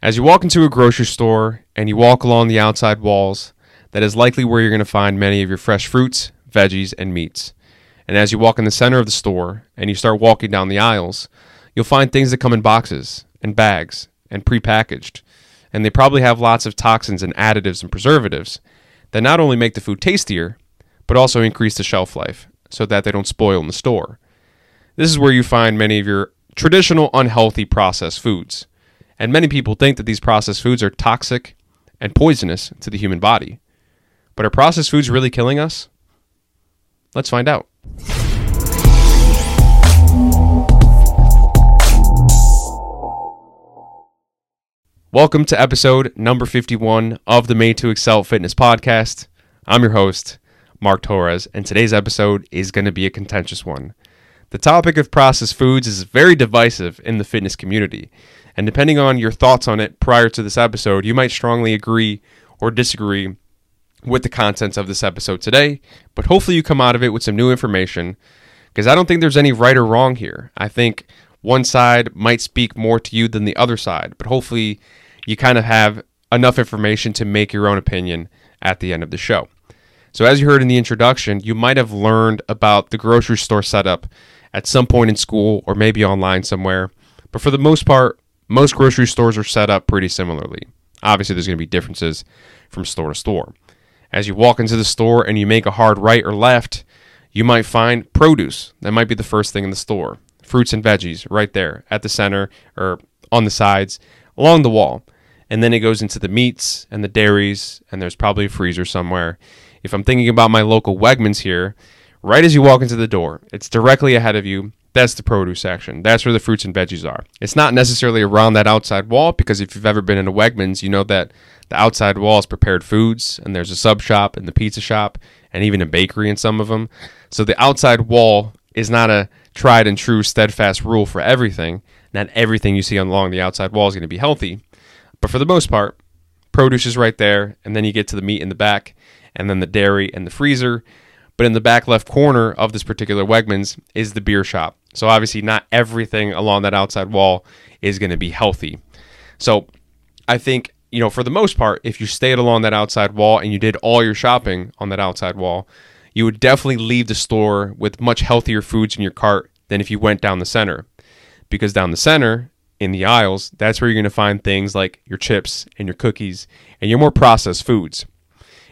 As you walk into a grocery store and you walk along the outside walls, that is likely where you're going to find many of your fresh fruits, veggies, and meats. And as you walk in the center of the store and you start walking down the aisles, you'll find things that come in boxes and bags and prepackaged. And they probably have lots of toxins and additives and preservatives that not only make the food tastier, but also increase the shelf life so that they don't spoil in the store. This is where you find many of your traditional unhealthy processed foods. And many people think that these processed foods are toxic and poisonous to the human body. But are processed foods really killing us? Let's find out. Welcome to episode number 51 of the Made to Excel Fitness podcast. I'm your host, Mark Torres, and today's episode is going to be a contentious one. The topic of processed foods is very divisive in the fitness community, and depending on your thoughts on it prior to this episode, you might strongly agree or disagree with the contents of this episode today, but hopefully you come out of it with some new information because I don't think there's any right or wrong here. I think one side might speak more to you than the other side, but hopefully you kind of have enough information to make your own opinion at the end of the show. So, as you heard in the introduction, you might have learned about the grocery store setup at some point in school or maybe online somewhere, but for the most part, most grocery stores are set up pretty similarly. Obviously, there's going to be differences from store to store. As you walk into the store and you make a hard right or left, you might find produce. That might be the first thing in the store. Fruits and veggies right there at the center or on the sides along the wall. And then it goes into the meats and the dairies, and there's probably a freezer somewhere. If I'm thinking about my local Wegmans here, right as you walk into the door, it's directly ahead of you. That's the produce section. That's where the fruits and veggies are. It's not necessarily around that outside wall because if you've ever been in a Wegmans, you know that the outside wall is prepared foods, and there's a sub shop and the pizza shop, and even a bakery in some of them. So the outside wall is not a tried and true, steadfast rule for everything. Not everything you see along the outside wall is going to be healthy, but for the most part, produce is right there, and then you get to the meat in the back, and then the dairy and the freezer. But in the back left corner of this particular Wegmans is the beer shop. So obviously, not everything along that outside wall is going to be healthy. So I think you know, for the most part, if you stayed along that outside wall and you did all your shopping on that outside wall, you would definitely leave the store with much healthier foods in your cart than if you went down the center. Because down the center, in the aisles, that's where you're going to find things like your chips and your cookies and your more processed foods.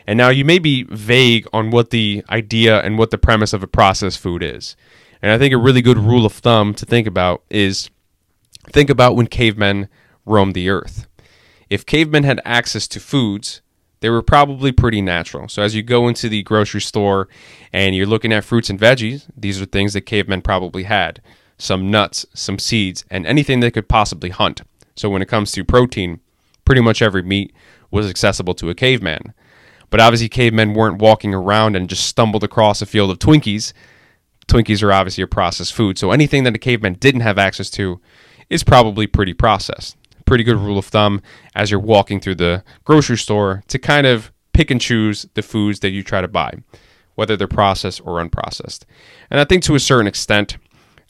And now you may be vague on what the idea and what the premise of a processed food is. And I think a really good rule of thumb to think about is think about when cavemen roamed the earth if cavemen had access to foods, they were probably pretty natural. So as you go into the grocery store and you're looking at fruits and veggies, these are things that cavemen probably had. Some nuts, some seeds, and anything they could possibly hunt. So when it comes to protein, pretty much every meat was accessible to a caveman. But obviously cavemen weren't walking around and just stumbled across a field of Twinkies. Twinkies are obviously a processed food. So anything that a caveman didn't have access to is probably pretty processed pretty good rule of thumb as you're walking through the grocery store to kind of pick and choose the foods that you try to buy, whether they're processed or unprocessed. And I think to a certain extent,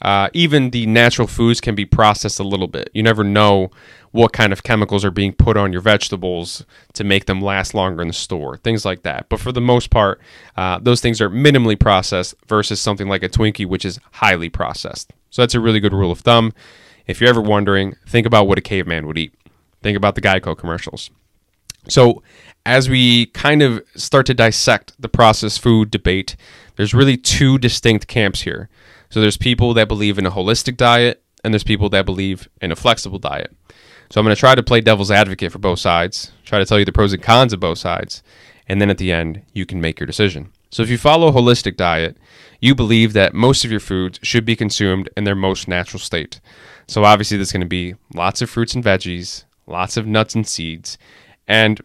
uh, even the natural foods can be processed a little bit. You never know what kind of chemicals are being put on your vegetables to make them last longer in the store, things like that. But for the most part, uh, those things are minimally processed versus something like a Twinkie, which is highly processed. So that's a really good rule of thumb. If you're ever wondering, think about what a caveman would eat. Think about the Geico commercials. So, as we kind of start to dissect the processed food debate, there's really two distinct camps here. So, there's people that believe in a holistic diet, and there's people that believe in a flexible diet. So, I'm going to try to play devil's advocate for both sides, try to tell you the pros and cons of both sides, and then at the end, you can make your decision. So, if you follow a holistic diet, you believe that most of your foods should be consumed in their most natural state. So obviously, there's going to be lots of fruits and veggies, lots of nuts and seeds, and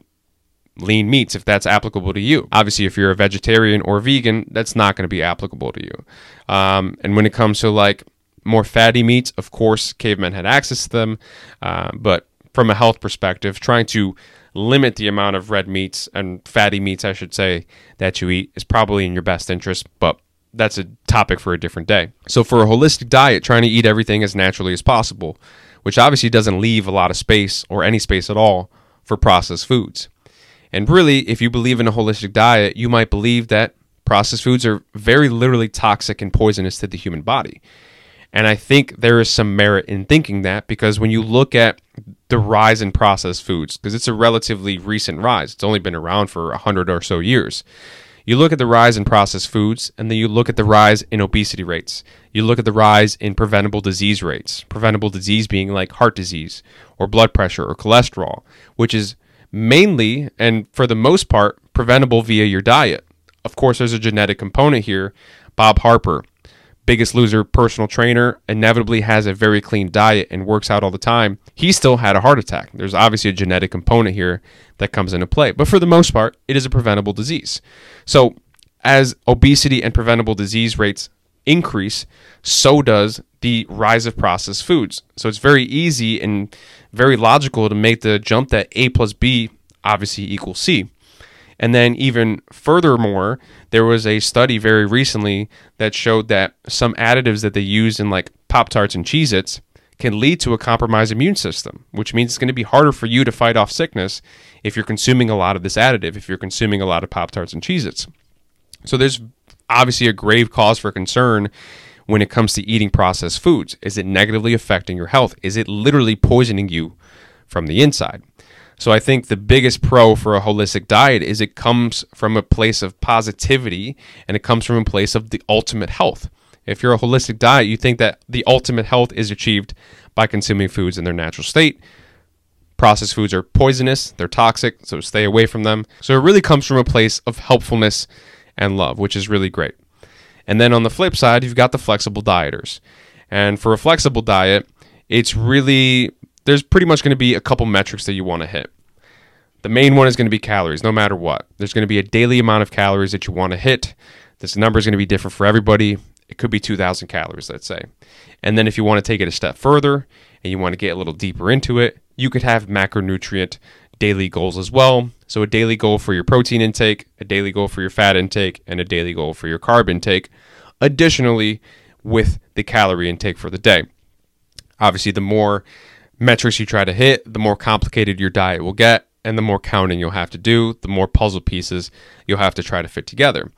lean meats if that's applicable to you. Obviously, if you're a vegetarian or vegan, that's not going to be applicable to you. Um, and when it comes to like more fatty meats, of course, cavemen had access to them, uh, but from a health perspective, trying to limit the amount of red meats and fatty meats, I should say, that you eat is probably in your best interest. But that's a topic for a different day. So, for a holistic diet, trying to eat everything as naturally as possible, which obviously doesn't leave a lot of space or any space at all for processed foods. And really, if you believe in a holistic diet, you might believe that processed foods are very literally toxic and poisonous to the human body. And I think there is some merit in thinking that because when you look at the rise in processed foods, because it's a relatively recent rise, it's only been around for 100 or so years. You look at the rise in processed foods, and then you look at the rise in obesity rates. You look at the rise in preventable disease rates. Preventable disease being like heart disease, or blood pressure, or cholesterol, which is mainly and for the most part preventable via your diet. Of course, there's a genetic component here. Bob Harper, biggest loser personal trainer, inevitably has a very clean diet and works out all the time. He still had a heart attack. There's obviously a genetic component here that comes into play. But for the most part, it is a preventable disease. So, as obesity and preventable disease rates increase, so does the rise of processed foods. So it's very easy and very logical to make the jump that A plus B obviously equals C. And then, even furthermore, there was a study very recently that showed that some additives that they use in like Pop Tarts and Cheez Its can lead to a compromised immune system, which means it's going to be harder for you to fight off sickness if you're consuming a lot of this additive, if you're consuming a lot of Pop Tarts and Cheez Its. So, there's obviously a grave cause for concern when it comes to eating processed foods. Is it negatively affecting your health? Is it literally poisoning you from the inside? So I think the biggest pro for a holistic diet is it comes from a place of positivity and it comes from a place of the ultimate health. If you're a holistic diet, you think that the ultimate health is achieved by consuming foods in their natural state. Processed foods are poisonous, they're toxic, so stay away from them. So it really comes from a place of helpfulness and love, which is really great. And then on the flip side, you've got the flexible dieters. And for a flexible diet, it's really there's pretty much going to be a couple metrics that you want to hit. The main one is going to be calories, no matter what. There's going to be a daily amount of calories that you want to hit. This number is going to be different for everybody. It could be 2,000 calories, let's say. And then if you want to take it a step further and you want to get a little deeper into it, you could have macronutrient daily goals as well. So a daily goal for your protein intake, a daily goal for your fat intake, and a daily goal for your carb intake. Additionally, with the calorie intake for the day. Obviously, the more metrics you try to hit, the more complicated your diet will get, and the more counting you'll have to do, the more puzzle pieces you'll have to try to fit together.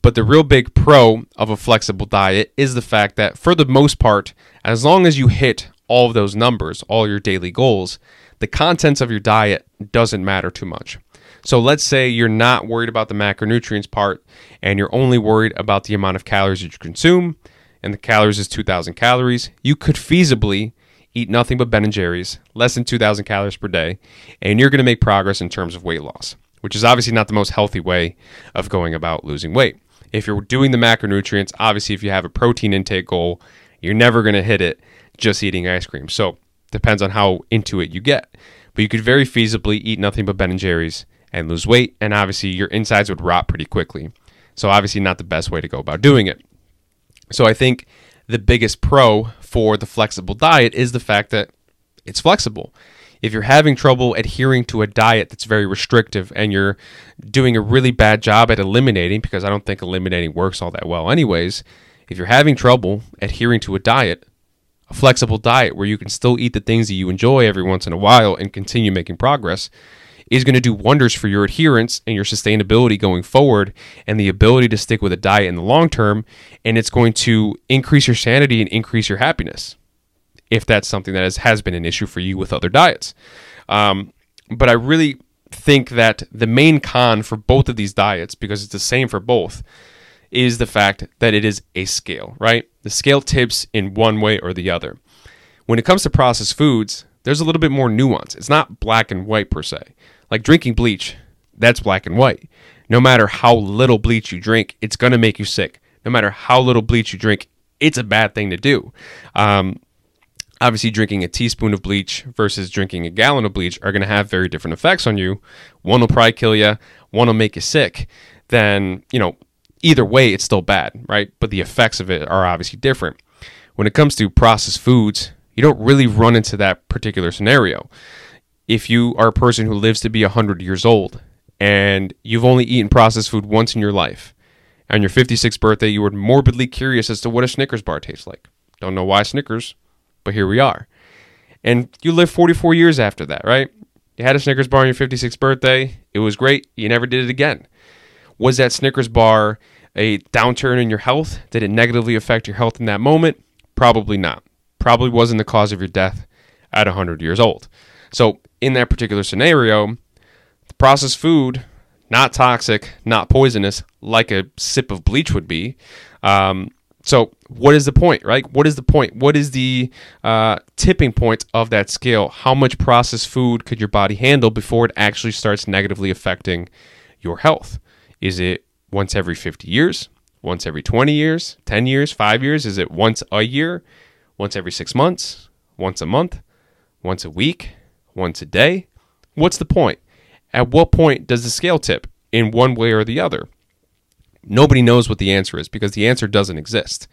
But the real big pro of a flexible diet is the fact that, for the most part, as long as you hit all of those numbers, all your daily goals, the contents of your diet doesn't matter too much. So let's say you're not worried about the macronutrients part and you're only worried about the amount of calories that you consume, and the calories is 2,000 calories. You could feasibly eat nothing but Ben and Jerry's, less than 2,000 calories per day, and you're going to make progress in terms of weight loss, which is obviously not the most healthy way of going about losing weight. If you're doing the macronutrients, obviously, if you have a protein intake goal, you're never going to hit it just eating ice cream. So, depends on how into it you get. But you could very feasibly eat nothing but Ben and Jerry's and lose weight, and obviously, your insides would rot pretty quickly. So, obviously, not the best way to go about doing it. So, I think the biggest pro for the flexible diet is the fact that it's flexible. If you're having trouble adhering to a diet that's very restrictive and you're doing a really bad job at eliminating, because I don't think eliminating works all that well, anyways, if you're having trouble adhering to a diet, a flexible diet where you can still eat the things that you enjoy every once in a while and continue making progress is going to do wonders for your adherence and your sustainability going forward and the ability to stick with a diet in the long term. And it's going to increase your sanity and increase your happiness if that's something that has, been an issue for you with other diets. Um, but I really think that the main con for both of these diets, because it's the same for both, is the fact that it is a scale, right? The scale tips in one way or the other. When it comes to processed foods, there's a little bit more nuance. It's not black and white per se. Like drinking bleach, that's black and white. No matter how little bleach you drink, it's going to make you sick. No matter how little bleach you drink, it's a bad thing to do. Um, obviously, drinking a teaspoon of bleach versus drinking a gallon of bleach are going to have very different effects on you. One will probably kill you, one will make you sick. Then, you know, either way, it's still bad, right? But the effects of it are obviously different. When it comes to processed foods, you don't really run into that particular scenario if you are a person who lives to be 100 years old and you've only eaten processed food once in your life, on your 56th birthday, you were morbidly curious as to what a Snickers bar tastes like. Don't know why Snickers, but here we are. and you live 44 years after that, right? You had a Snickers bar on your 56th birthday. It was great. You never did it again. Was that Snickers bar a downturn in your health? Did it negatively affect your health in that moment? Probably not. Probably wasn't the cause of your death at 100 years old. So, in that particular scenario, the processed food, not toxic, not poisonous, like a sip of bleach would be. Um, so, what is the point, right? What is the point? What is the uh, tipping point of that scale? How much processed food could your body handle before it actually starts negatively affecting your health? Is it once every 50 years? Once every 20 years? 10 years? 5 years? Is it once a year? Once every 6 months? Once a month? Once a week? Once a day? What's the point? At what point does the scale tip in one way or the other? Nobody knows what the answer is because the answer doesn't exist.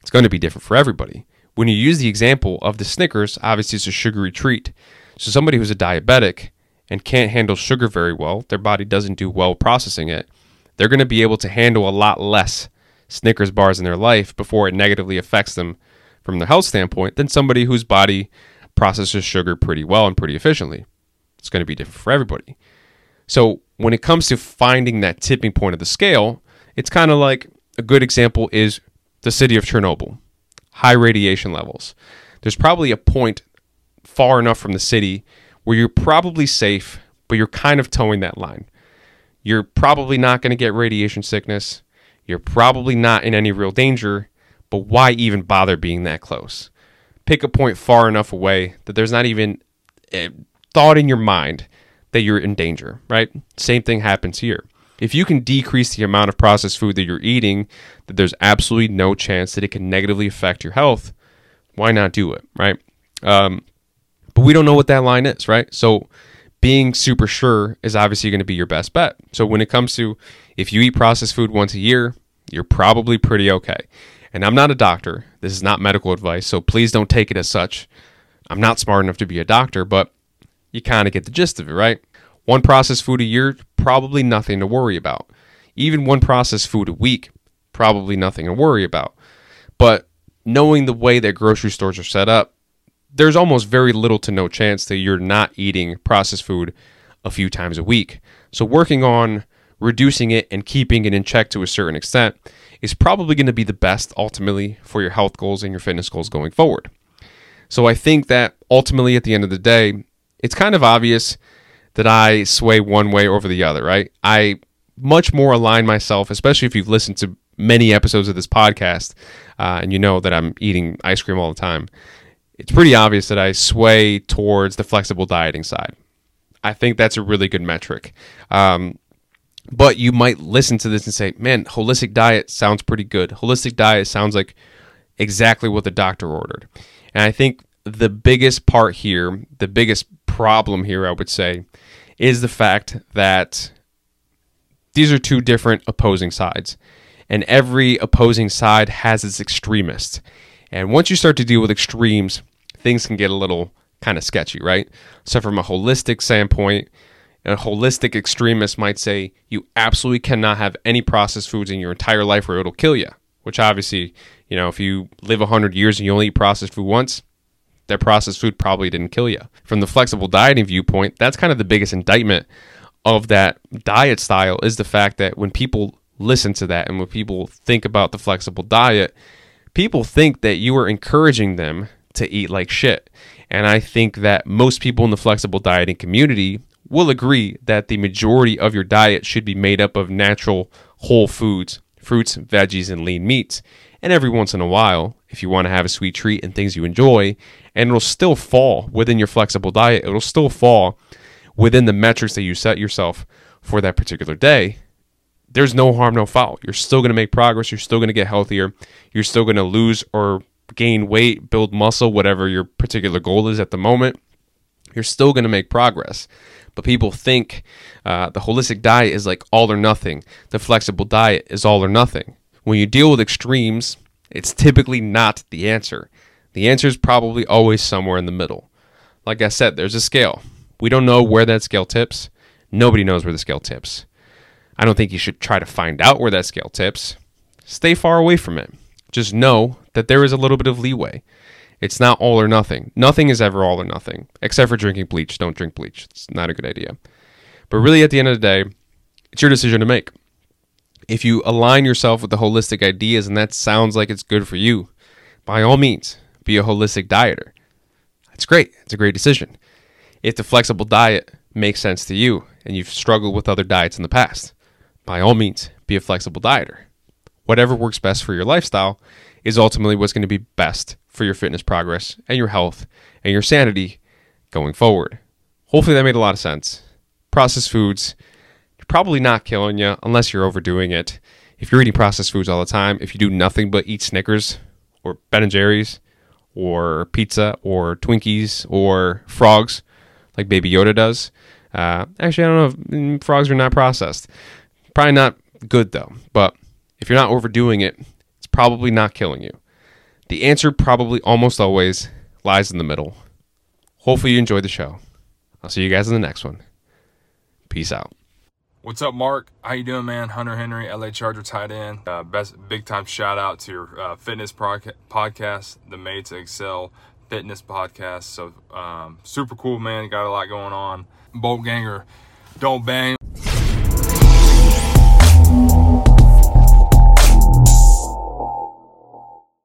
It's going to be different for everybody. When you use the example of the Snickers, obviously it's a sugary treat. So somebody who's a diabetic and can't handle sugar very well, their body doesn't do well processing it, they're going to be able to handle a lot less Snickers bars in their life before it negatively affects them from the health standpoint than somebody whose body processes sugar pretty well and pretty efficiently. It's going to be different for everybody. So when it comes to finding that tipping point of the scale, it's kind of like a good example is the city of Chernobyl, high radiation levels. There's probably a point far enough from the city where you're probably safe, but you're kind of toeing that line. You're probably not going to get radiation sickness. You're probably not in any real danger, but why even bother being that close? Pick a point far enough away that there's not even a thought in your mind that you're in danger, right? Same thing happens here. If you can decrease the amount of processed food that you're eating, that there's absolutely no chance that it can negatively affect your health, why not do it, right? Um, but we don't know what that line is, right? So being super sure is obviously going to be your best bet. So when it comes to if you eat processed food once a year, you're probably pretty okay. And I'm not a doctor. This is not medical advice, so please don't take it as such. I'm not smart enough to be a doctor, but you kind of get the gist of it, right? One processed food a year, probably nothing to worry about. Even one processed food a week, probably nothing to worry about. But knowing the way that grocery stores are set up, there's almost very little to no chance that you're not eating processed food a few times a week. So, working on reducing it and keeping it in check to a certain extent is probably going to be the best ultimately for your health goals and your fitness goals going forward. So, I think that ultimately at the end of the day, it's kind of obvious that I sway one way over the other, right? I much more align myself, especially if you've listened to many episodes of this podcast uh, and you know that I'm eating ice cream all the time it's pretty obvious that I sway towards the flexible dieting side. I think that's a really good metric. Um, but you might listen to this and say, man, holistic diet sounds pretty good. Holistic diet sounds like exactly what the doctor ordered. And I think the biggest part here, the biggest problem here, I would say, is the fact that these are two different opposing sides. And every opposing side has its extremists. And once you start to deal with extremes, things can get a little kind of sketchy, right? So, from a holistic standpoint, a holistic extremist might say you absolutely cannot have any processed foods in your entire life or it'll kill you. Which obviously, you know, if you live 100 years and you only eat processed food once, that processed food probably didn't kill you. From the flexible dieting viewpoint, that's kind of the biggest indictment of that diet style is the fact that when people listen to that and when people think about the flexible diet, people think that you are encouraging them to eat like shit. And I think that most people in the flexible dieting community will agree that the majority of your diet should be made up of natural whole foods, fruits, veggies, and lean meats. And every once in a while, if you want to have a sweet treat and things you enjoy, and it'll still fall within your flexible diet, it'll still fall within the metrics that you set yourself for that particular day, there's no harm, no foul. You're still going to make progress. You're still going to get healthier. You're still going to lose or gain weight, build muscle, whatever your particular goal is at the moment. You're still going to make progress. But people think uh, the holistic diet is like all or nothing. The flexible diet is all or nothing. When you deal with extremes, it's typically not the answer. The answer is probably always somewhere in the middle. Like I said, there's a scale. We don't know where that scale tips. Nobody knows where the scale tips. I don't think you should try to find out where that scale tips. Stay far away from it. Just know that there is a little bit of leeway. It's not all or nothing. Nothing is ever all or nothing, except for drinking bleach. Don't drink bleach. It's not a good idea. But really, at the end of the day, it's your decision to make. If you align yourself with the holistic ideas and that sounds like it's good for you, by all means, be a holistic dieter. It's great. It's a great decision. If the flexible diet makes sense to you and you've struggled with other diets in the past, by all means, be a flexible dieter. Whatever works best for your lifestyle is ultimately what's going to be best for your fitness progress and your health and your sanity going forward. Hopefully, that made a lot of sense. Processed foods, probably not killing you unless you're overdoing it. If you're eating processed foods all the time, if you do nothing but eat Snickers or Ben and Jerry's or pizza or Twinkies or frogs, like Baby Yoda does. Uh, actually, I don't know if mm, frogs are not processed. Probably not good though. But if you're not overdoing it, probably not killing you. The answer probably almost always lies in the middle. Hopefully you enjoyed the show. I'll see you guys in the next one. Peace out. What's up, Mark? How you doing, man? Hunter Henry, LA Charger tight end. Uh, best big time shout out to your uh, fitness podcast, the Made to Excel Fitness podcast. So um, super cool, man. Got a lot going on. Bolt ganger, don't bang.